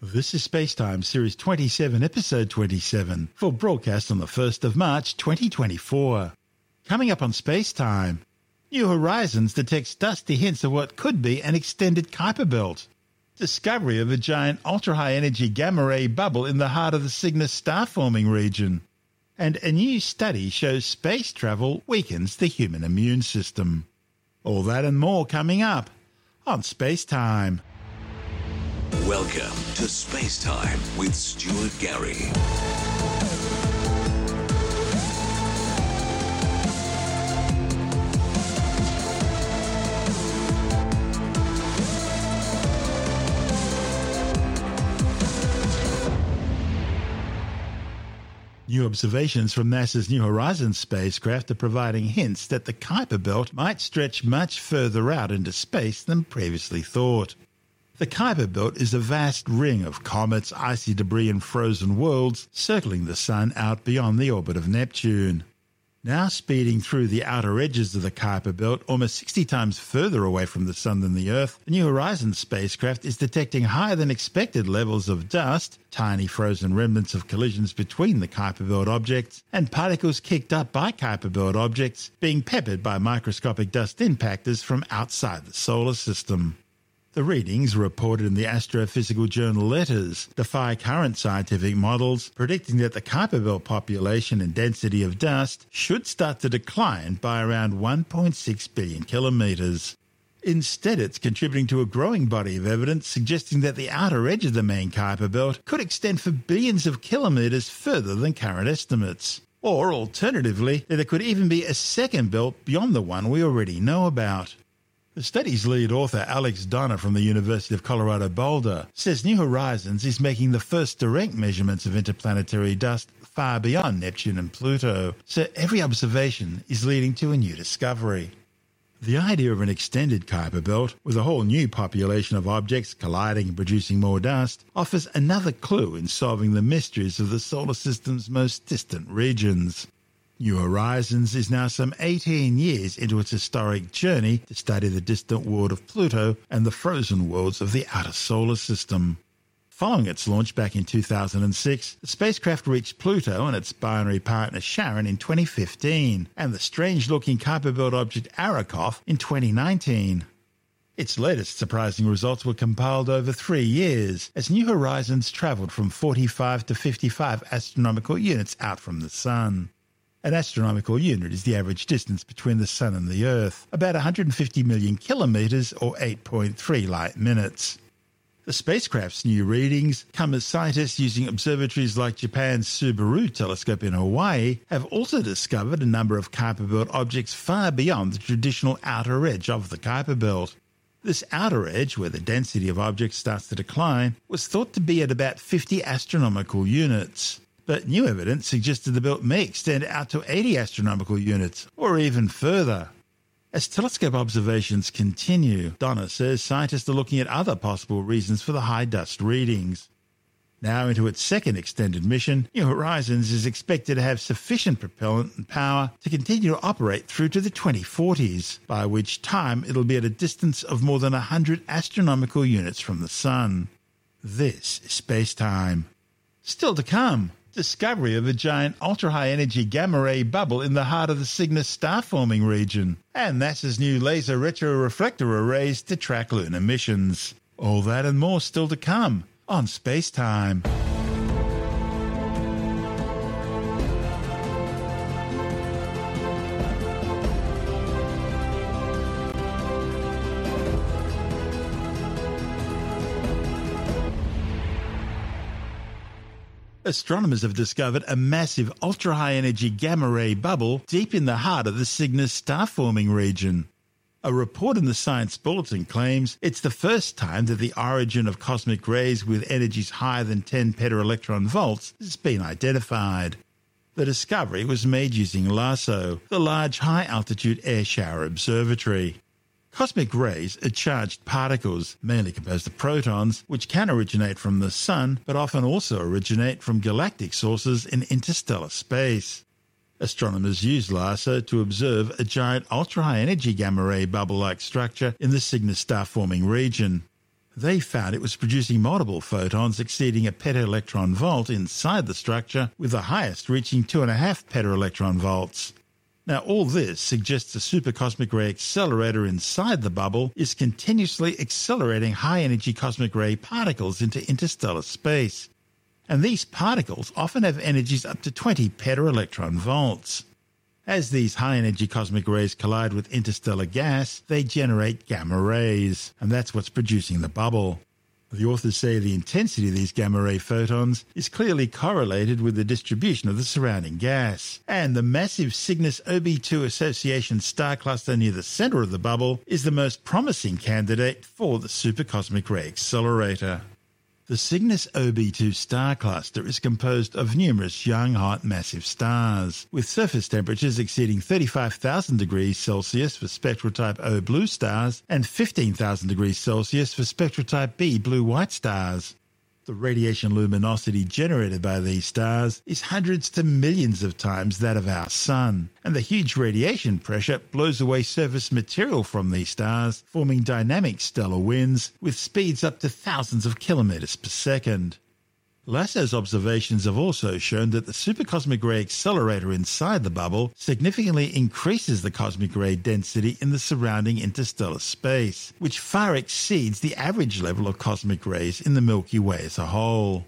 This is Spacetime Series 27, Episode 27, for broadcast on the 1st of March 2024. Coming up on Spacetime, New Horizons detects dusty hints of what could be an extended Kuiper belt. Discovery of a giant ultra high energy gamma ray bubble in the heart of the Cygnus star forming region. And a new study shows space travel weakens the human immune system. All that and more coming up on Spacetime. Welcome to Space Time with Stuart Gary. New observations from NASA's New Horizons spacecraft are providing hints that the Kuiper Belt might stretch much further out into space than previously thought. The Kuiper Belt is a vast ring of comets, icy debris, and frozen worlds circling the Sun out beyond the orbit of Neptune. Now speeding through the outer edges of the Kuiper Belt, almost 60 times further away from the Sun than the Earth, the New Horizons spacecraft is detecting higher than expected levels of dust, tiny frozen remnants of collisions between the Kuiper Belt objects, and particles kicked up by Kuiper Belt objects being peppered by microscopic dust impactors from outside the solar system. The readings, reported in the astrophysical journal Letters, defy current scientific models, predicting that the Kuiper Belt population and density of dust should start to decline by around 1.6 billion kilometres. Instead, it's contributing to a growing body of evidence suggesting that the outer edge of the main Kuiper Belt could extend for billions of kilometres further than current estimates. Or, alternatively, that there could even be a second belt beyond the one we already know about. The study's lead author, Alex Doner from the University of Colorado Boulder, says New Horizons is making the first direct measurements of interplanetary dust far beyond Neptune and Pluto, so every observation is leading to a new discovery. The idea of an extended Kuiper belt, with a whole new population of objects colliding and producing more dust, offers another clue in solving the mysteries of the solar system's most distant regions. New Horizons is now some 18 years into its historic journey to study the distant world of Pluto and the frozen worlds of the outer solar system. Following its launch back in 2006, the spacecraft reached Pluto and its binary partner Charon in 2015, and the strange looking Kuiper Belt object Arrokoth in 2019. Its latest surprising results were compiled over three years, as New Horizons travelled from 45 to 55 astronomical units out from the Sun. An astronomical unit is the average distance between the Sun and the Earth, about 150 million kilometres or 8.3 light minutes. The spacecraft's new readings come as scientists using observatories like Japan's Subaru telescope in Hawaii have also discovered a number of Kuiper Belt objects far beyond the traditional outer edge of the Kuiper Belt. This outer edge, where the density of objects starts to decline, was thought to be at about 50 astronomical units but new evidence suggested the belt may extend out to 80 astronomical units, or even further. As telescope observations continue, Doner says scientists are looking at other possible reasons for the high dust readings. Now into its second extended mission, New Horizons is expected to have sufficient propellant and power to continue to operate through to the 2040s, by which time it'll be at a distance of more than 100 astronomical units from the Sun. This is space time. Still to come, discovery of a giant ultra high energy gamma ray bubble in the heart of the Cygnus star forming region, and NASA's new laser retroreflector arrays to track lunar missions. All that and more still to come on Space Time. Astronomers have discovered a massive ultra high energy gamma ray bubble deep in the heart of the Cygnus star forming region. A report in the Science Bulletin claims it's the first time that the origin of cosmic rays with energies higher than 10 petaelectron volts has been identified. The discovery was made using LHAASO, the Large High Altitude Air Shower Observatory. Cosmic rays are charged particles, mainly composed of protons, which can originate from the Sun, but often also originate from galactic sources in interstellar space. Astronomers used LHAASO to observe a giant ultra high energy gamma ray bubble like structure in the Cygnus star forming region. They found it was producing multiple photons exceeding a petaelectron volt inside the structure, with the highest reaching 2.5 petaelectron volts. Now, all this suggests the supercosmic ray accelerator inside the bubble is continuously accelerating high energy cosmic ray particles into interstellar space. And these particles often have energies up to 20 petaelectron volts. As these high energy cosmic rays collide with interstellar gas, they generate gamma rays, and that's what's producing the bubble. The authors say the intensity of these gamma ray photons is clearly correlated with the distribution of the surrounding gas, and the massive Cygnus OB2 association star cluster near the center of the bubble is the most promising candidate for the supercosmic ray accelerator. The Cygnus OB2 star cluster is composed of numerous young, hot, massive stars, with surface temperatures exceeding 35,000 degrees Celsius for spectral type O blue stars and 15,000 degrees Celsius for spectral type B blue white stars. The radiation luminosity generated by these stars is hundreds to millions of times that of our Sun, and the huge radiation pressure blows away surface material from these stars, forming dynamic stellar winds with speeds up to thousands of kilometers per second. LHAASO's observations have also shown that the supercosmic ray accelerator inside the bubble significantly increases the cosmic ray density in the surrounding interstellar space, which far exceeds the average level of cosmic rays in the Milky Way as a whole.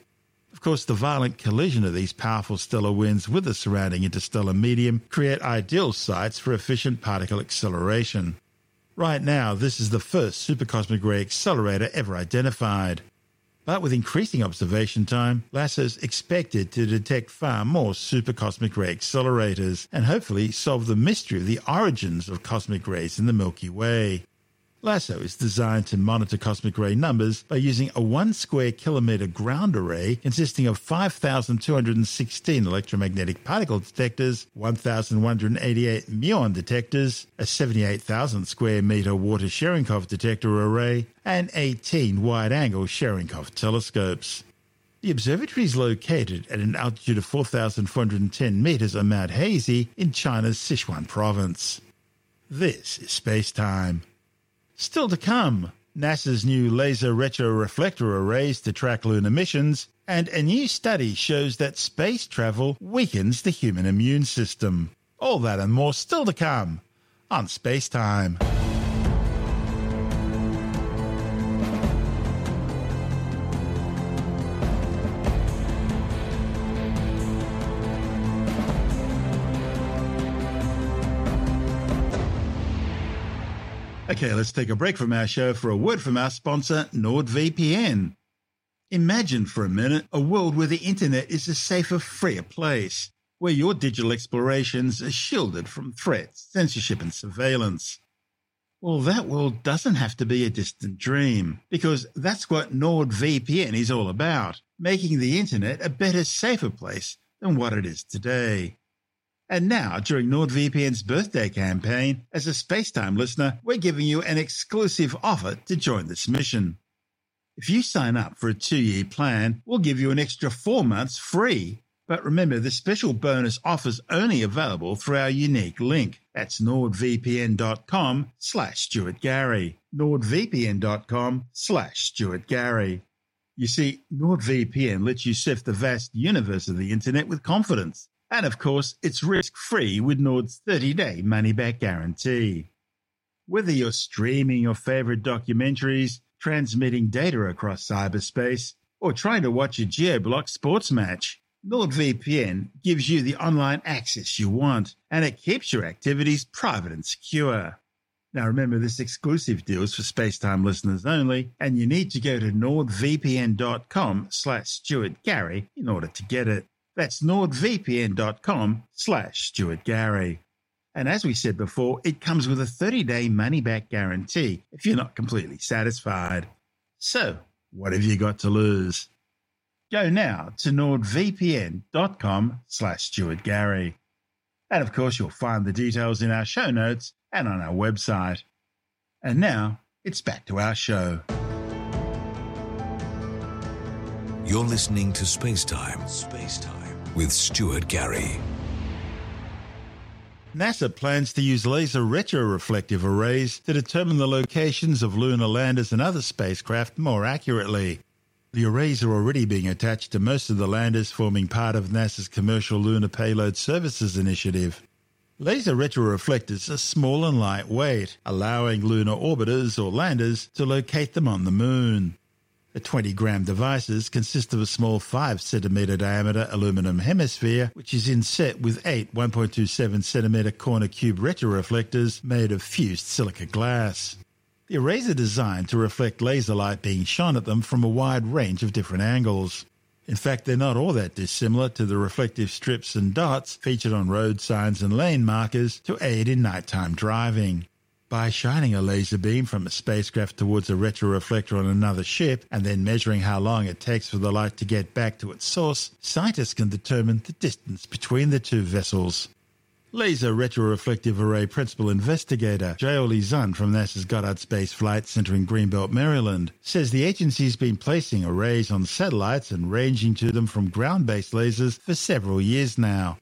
Of course, the violent collision of these powerful stellar winds with the surrounding interstellar medium create ideal sites for efficient particle acceleration. Right now, this is the first supercosmic ray accelerator ever identified. But with increasing observation time, LHAASO's expected to detect far more supercosmic ray accelerators and hopefully solve the mystery of the origins of cosmic rays in the Milky Way. LHAASO is designed to monitor cosmic ray numbers by using a 1 square kilometre ground array consisting of 5,216 electromagnetic particle detectors, 1,188 muon detectors, a 78,000 square metre water Cherenkov detector array, and 18 wide angle Cherenkov telescopes. The observatory is located at an altitude of 4,410 metres on Mount Haizi in China's Sichuan province. This is space time. Still to come, NASA's new laser retroreflector arrays to track lunar missions, and a new study shows that space travel weakens the human immune system. All that and more still to come on Space Time. Okay, let's take a break from our show for a word from our sponsor, NordVPN. Imagine for a minute a world where the internet is a safer, freer place, where your digital explorations are shielded from threats, censorship, and surveillance. Well, that world doesn't have to be a distant dream, because that's what NordVPN is all about making the internet a better, safer place than what it is today. And now, during NordVPN's birthday campaign, as a Spacetime listener, we're giving you an exclusive offer to join this mission. If you sign up for a two year plan, we'll give you an extra four months free. But remember, the special bonus offer's only available through our unique link. That's nordvpn.com slash Stuart Gary. nordvpn.com slash Stuart Gary. You see, NordVPN lets you surf the vast universe of the internet with confidence. And of course, it's risk free with Nord's 30 day money back guarantee. Whether you're streaming your favorite documentaries, transmitting data across cyberspace, or trying to watch a geo-block sports match, NordVPN gives you the online access you want, and it keeps your activities private and secure. Now remember, this exclusive deal is for Spacetime listeners only, and you need to go to nordvpn.com slash Stuart Gary in order to get it. That's nordvpn.com slash Stuart Gary. And as we said before, it comes with a 30 day money back guarantee if you're not completely satisfied. So, what have you got to lose? Go now to nordvpn.com slash Stuart Gary. And of course, you'll find the details in our show notes and on our website. And now, it's back to our show. You're listening to Space Time. With Stuart Gary. NASA plans to use laser retroreflective arrays to determine the locations of lunar landers and other spacecraft more accurately. The arrays are already being attached to most of the landers forming part of NASA's Commercial Lunar Payload Services initiative. Laser retroreflectors are small and lightweight, allowing lunar orbiters or landers to locate them on the moon. The 20 gram devices consist of a small 5 centimeter diameter aluminum hemisphere, which is inset with eight 1.27 centimeter corner cube retroreflectors made of fused silica glass. The arrays are designed to reflect laser light being shone at them from a wide range of different angles. In fact, they're not all that dissimilar to the reflective strips and dots featured on road signs and lane markers to aid in nighttime driving. By shining a laser beam from a spacecraft towards a retroreflector on another ship and then measuring how long it takes for the light to get back to its source, scientists can determine the distance between the two vessels. Laser Retroreflective Array Principal Investigator Xiaoli Sun from NASA's Goddard Space Flight Center in Greenbelt, Maryland, says the agency's been placing arrays on satellites and ranging to them from ground based lasers for several years now.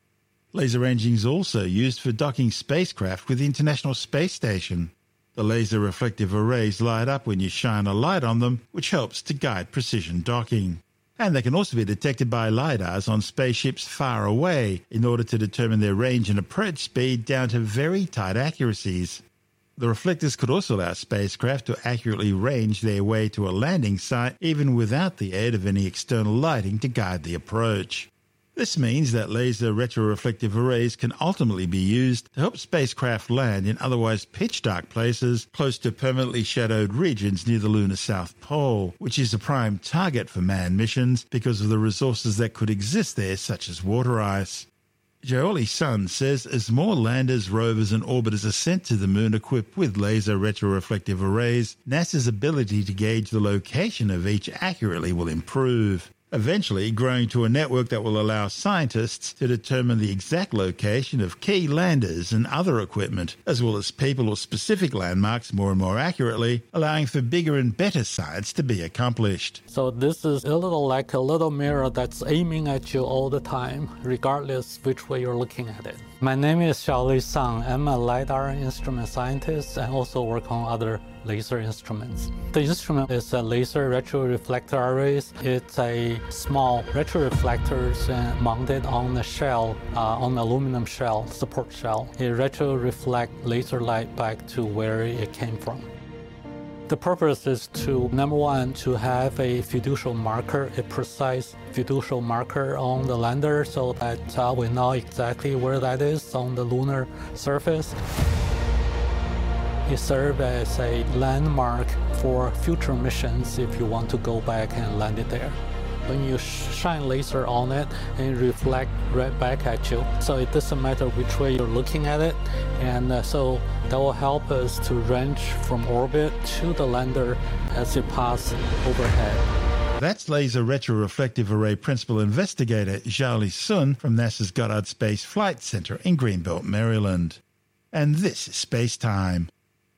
Laser ranging is also used for docking spacecraft with the International Space Station. The laser reflective arrays light up when you shine a light on them, which helps to guide precision docking. And they can also be detected by LiDARs on spaceships far away in order to determine their range and approach speed down to very tight accuracies. The reflectors could also allow spacecraft to accurately range their way to a landing site even without the aid of any external lighting to guide the approach. This means that laser retroreflective arrays can ultimately be used to help spacecraft land in otherwise pitch dark places close to permanently shadowed regions near the lunar south pole, which is a prime target for manned missions because of the resources that could exist there, such as water ice. Xiaoli Sun says as more landers, rovers, and orbiters are sent to the moon equipped with laser retroreflective arrays, NASA's ability to gauge the location of each accurately will improve eventually growing to a network that will allow scientists to determine the exact location of key landers and other equipment, as well as people or specific landmarks more and more accurately, allowing for bigger and better science to be accomplished. So this is a little like a little mirror that's aiming at you all the time, regardless which way you're looking at it. My name is Xiaoli Sun. I'm a LiDAR instrument scientist and also work on other laser instruments. The instrument is a laser retroreflector arrays. It's a small retroreflectors uh, mounted on a shell, uh, on aluminum shell, support shell. It retroreflect laser light back to where it came from. The purpose is to, number one, to have a fiducial marker, a precise fiducial marker on the lander so that uh, we know exactly where that is on the lunar surface. It serves as a landmark for future missions if you want to go back and land it there. When you shine laser on it and reflect right back at you, so it doesn't matter which way you're looking at it, and uh, so that will help us to range from orbit to the lander as it passes overhead. That's Laser Retroreflective Array Principal Investigator Xiaoli Sun from NASA's Goddard Space Flight Center in Greenbelt, Maryland. And this is Space Time.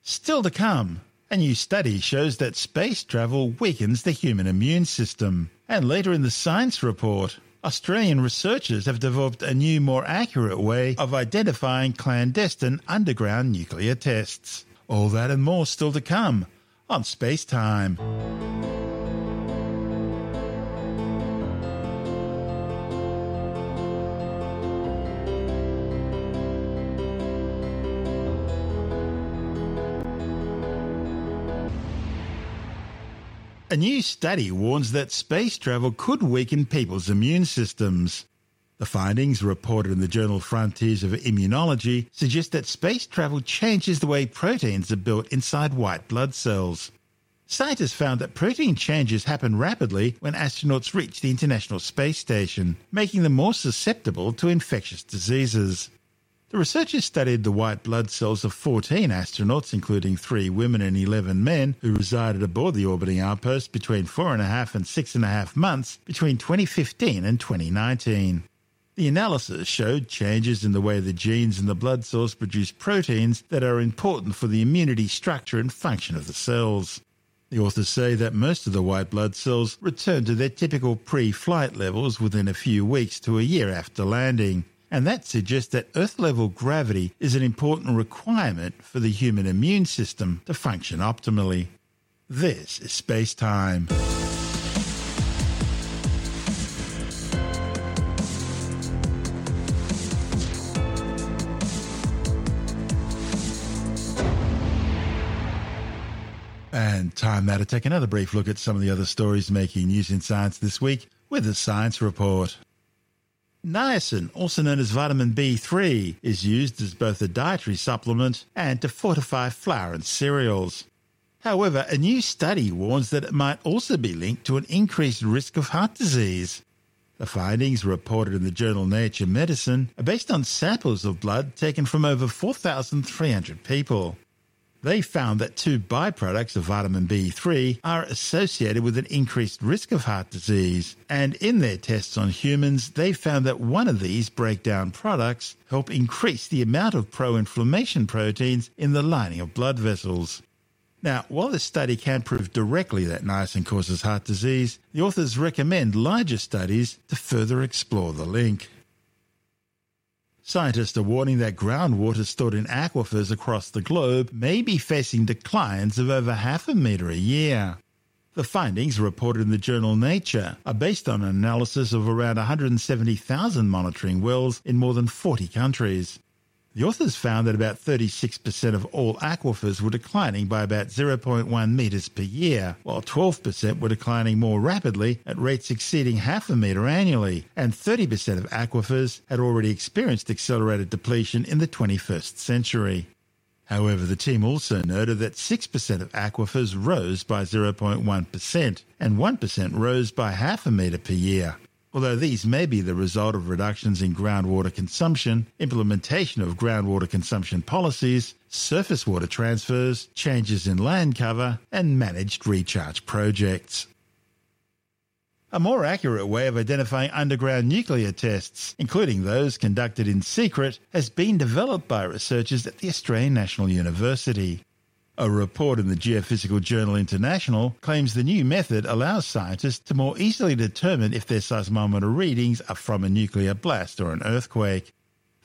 Still to come, a new study shows that space travel weakens the human immune system. And later in the science report, Australian researchers have developed a new, more accurate way of identifying clandestine underground nuclear tests. All that and more still to come on Space Time. A new study warns that space travel could weaken people's immune systems. The findings, reported in the journal Frontiers of Immunology, suggest that space travel changes the way proteins are built inside white blood cells. Scientists found that protein changes happen rapidly when astronauts reach the International Space Station, making them more susceptible to infectious diseases. The researchers studied the white blood cells of 14 astronauts, including three women and 11 men, who resided aboard the orbiting outpost between four and a half and six and a half months between 2015 and 2019. The analysis showed changes in the way the genes in the blood cells produce proteins that are important for the immunity structure and function of the cells. The authors say that most of the white blood cells return to their typical pre flight levels within a few weeks to a year after landing, and that suggests that Earth level gravity is an important requirement for the human immune system to function optimally. This is Space Time. And time now to take another brief look at some of the other stories making news in science this week with the Science Report. Niacin, also known as vitamin B3, is used as both a dietary supplement and to fortify flour and cereals. However, a new study warns that it might also be linked to an increased risk of heart disease. The findings, reported in the journal Nature Medicine, are based on samples of blood taken from over 4,300 people. They found that two byproducts of vitamin B3 are associated with an increased risk of heart disease, and in their tests on humans, they found that one of these breakdown products help increase the amount of pro-inflammation proteins in the lining of blood vessels. Now, while this study can't prove directly that niacin causes heart disease, the authors recommend larger studies to further explore the link. Scientists are warning that groundwater stored in aquifers across the globe may be facing declines of over half a metre a year. The findings, reported in the journal Nature, are based on an analysis of around 170,000 monitoring wells in more than 40 countries. The authors found that about 36% of all aquifers were declining by about 0.1 metres per year, while 12% were declining more rapidly at rates exceeding half a metre annually, and 30% of aquifers had already experienced accelerated depletion in the 21st century. However, the team also noted that 6% of aquifers rose by 0.1% and 1% rose by half a metre per year. Although these may be the result of reductions in groundwater consumption, implementation of groundwater consumption policies, surface water transfers, changes in land cover, and managed recharge projects. A more accurate way of identifying underground nuclear tests, including those conducted in secret, has been developed by researchers at the Australian National University. A report in the Geophysical Journal International claims the new method allows scientists to more easily determine if their seismometer readings are from a nuclear blast or an earthquake.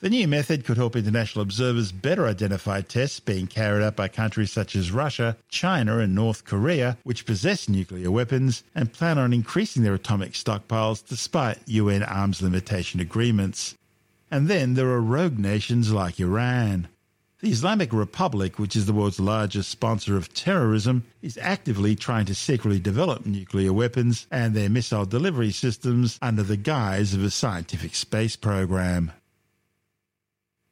The new method could help international observers better identify tests being carried out by countries such as Russia, China, and North Korea, which possess nuclear weapons and plan on increasing their atomic stockpiles despite UN arms limitation agreements. And then there are rogue nations like Iran. The Islamic Republic, which is the world's largest sponsor of terrorism, is actively trying to secretly develop nuclear weapons and their missile delivery systems under the guise of a scientific space program.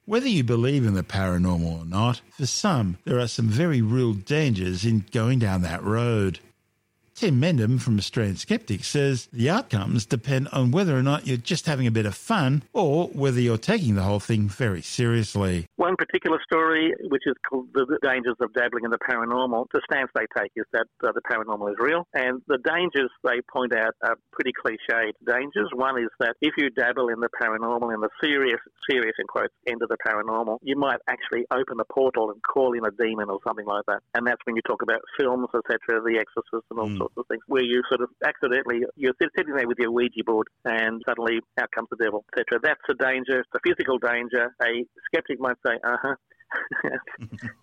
Whether you believe in the paranormal or not, for some, there are some very real dangers in going down that road. Tim Mendham from Australian Skeptics says the outcomes depend on whether or not you're just having a bit of fun or whether you're taking the whole thing very seriously. One particular story, which is called The Dangers of Dabbling in the Paranormal, the stance they take is that uh, the paranormal is real. And the dangers they point out are pretty cliched dangers. One is that if you dabble in the paranormal, in the serious, serious in quotes, end of the paranormal, you might actually open a portal and call in a demon or something like that. And that's when you talk about films, etc., The Exorcist and all mm. sorts sorts of things, where you sort of accidentally you're sitting there with your Ouija board and suddenly out comes the devil, etc. That's a danger. It's a physical danger. A skeptic might say, "Uh huh."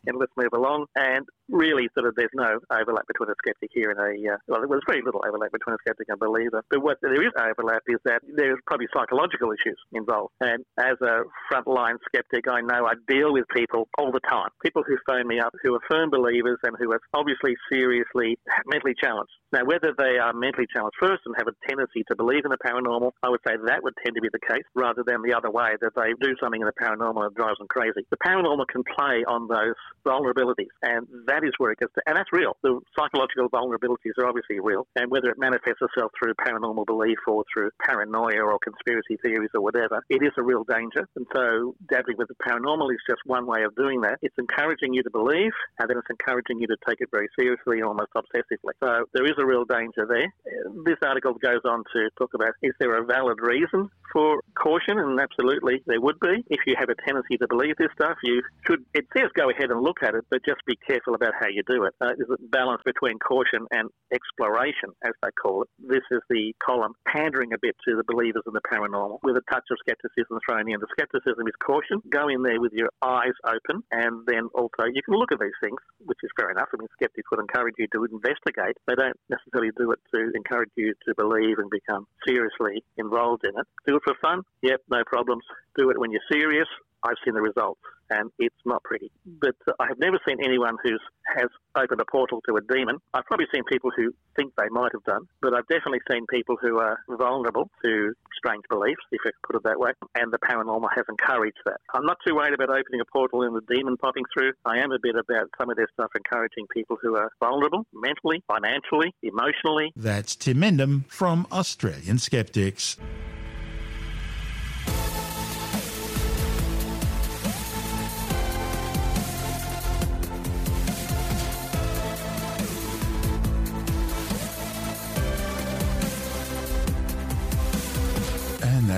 and let's move along. And really, sort of, there's no overlap between a skeptic here and a, uh, well, there was very little overlap between a skeptic and a believer. But what there is overlap is that there's probably psychological issues involved. And as a frontline skeptic, I know I deal with people all the time. People who phone me up who are firm believers and who are obviously seriously mentally challenged. Now, whether they are mentally challenged first and have a tendency to believe in the paranormal, I would say that would tend to be the case rather than the other way, that they do something in the paranormal that drives them crazy. The paranormal can play on those vulnerabilities, and that is where it gets to, and that's real. The psychological vulnerabilities are obviously real, and whether it manifests itself through paranormal belief or through paranoia or conspiracy theories or whatever, it is a real danger. And so, dabbling with the paranormal is just one way of doing that. It's encouraging you to believe, and then it's encouraging you to take it very seriously, almost obsessively. So, there is a real danger there. This article goes on to talk about is there a valid reason for caution, and absolutely there would be. If you have a tendency to believe this stuff, you should, it says go ahead and look at it, but just be careful about how you do it. Uh, there's a balance between caution and exploration, as they call it. This is the column pandering a bit to the believers in the paranormal with a touch of skepticism thrown in. The skepticism is caution. Go in there with your eyes open, and then also you can look at these things, which is fair enough. I mean, skeptics would encourage you to investigate. They don't necessarily do it to encourage you to believe and become seriously involved in it. Do it for fun? Yep, no problems. Do it when you're serious. I've seen the results, and it's not pretty. But I have never seen anyone who has opened a portal to a demon. I've probably seen people who think they might have done, but I've definitely seen people who are vulnerable to strange beliefs, if I put it that way, and the paranormal has encouraged that. I'm not too worried about opening a portal and the demon popping through. I am a bit about some of their stuff encouraging people who are vulnerable mentally, financially, emotionally. That's Tim Mendham from Australian Skeptics.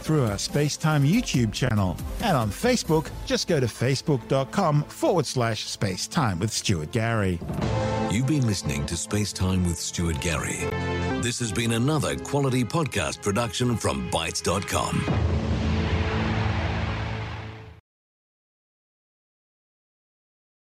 through our Spacetime YouTube channel. And on Facebook, just go to facebook.com forward slash spacetime with Stuart Gary. You've been listening to Spacetime with Stuart Gary. This has been another quality podcast production from Bitesz.com.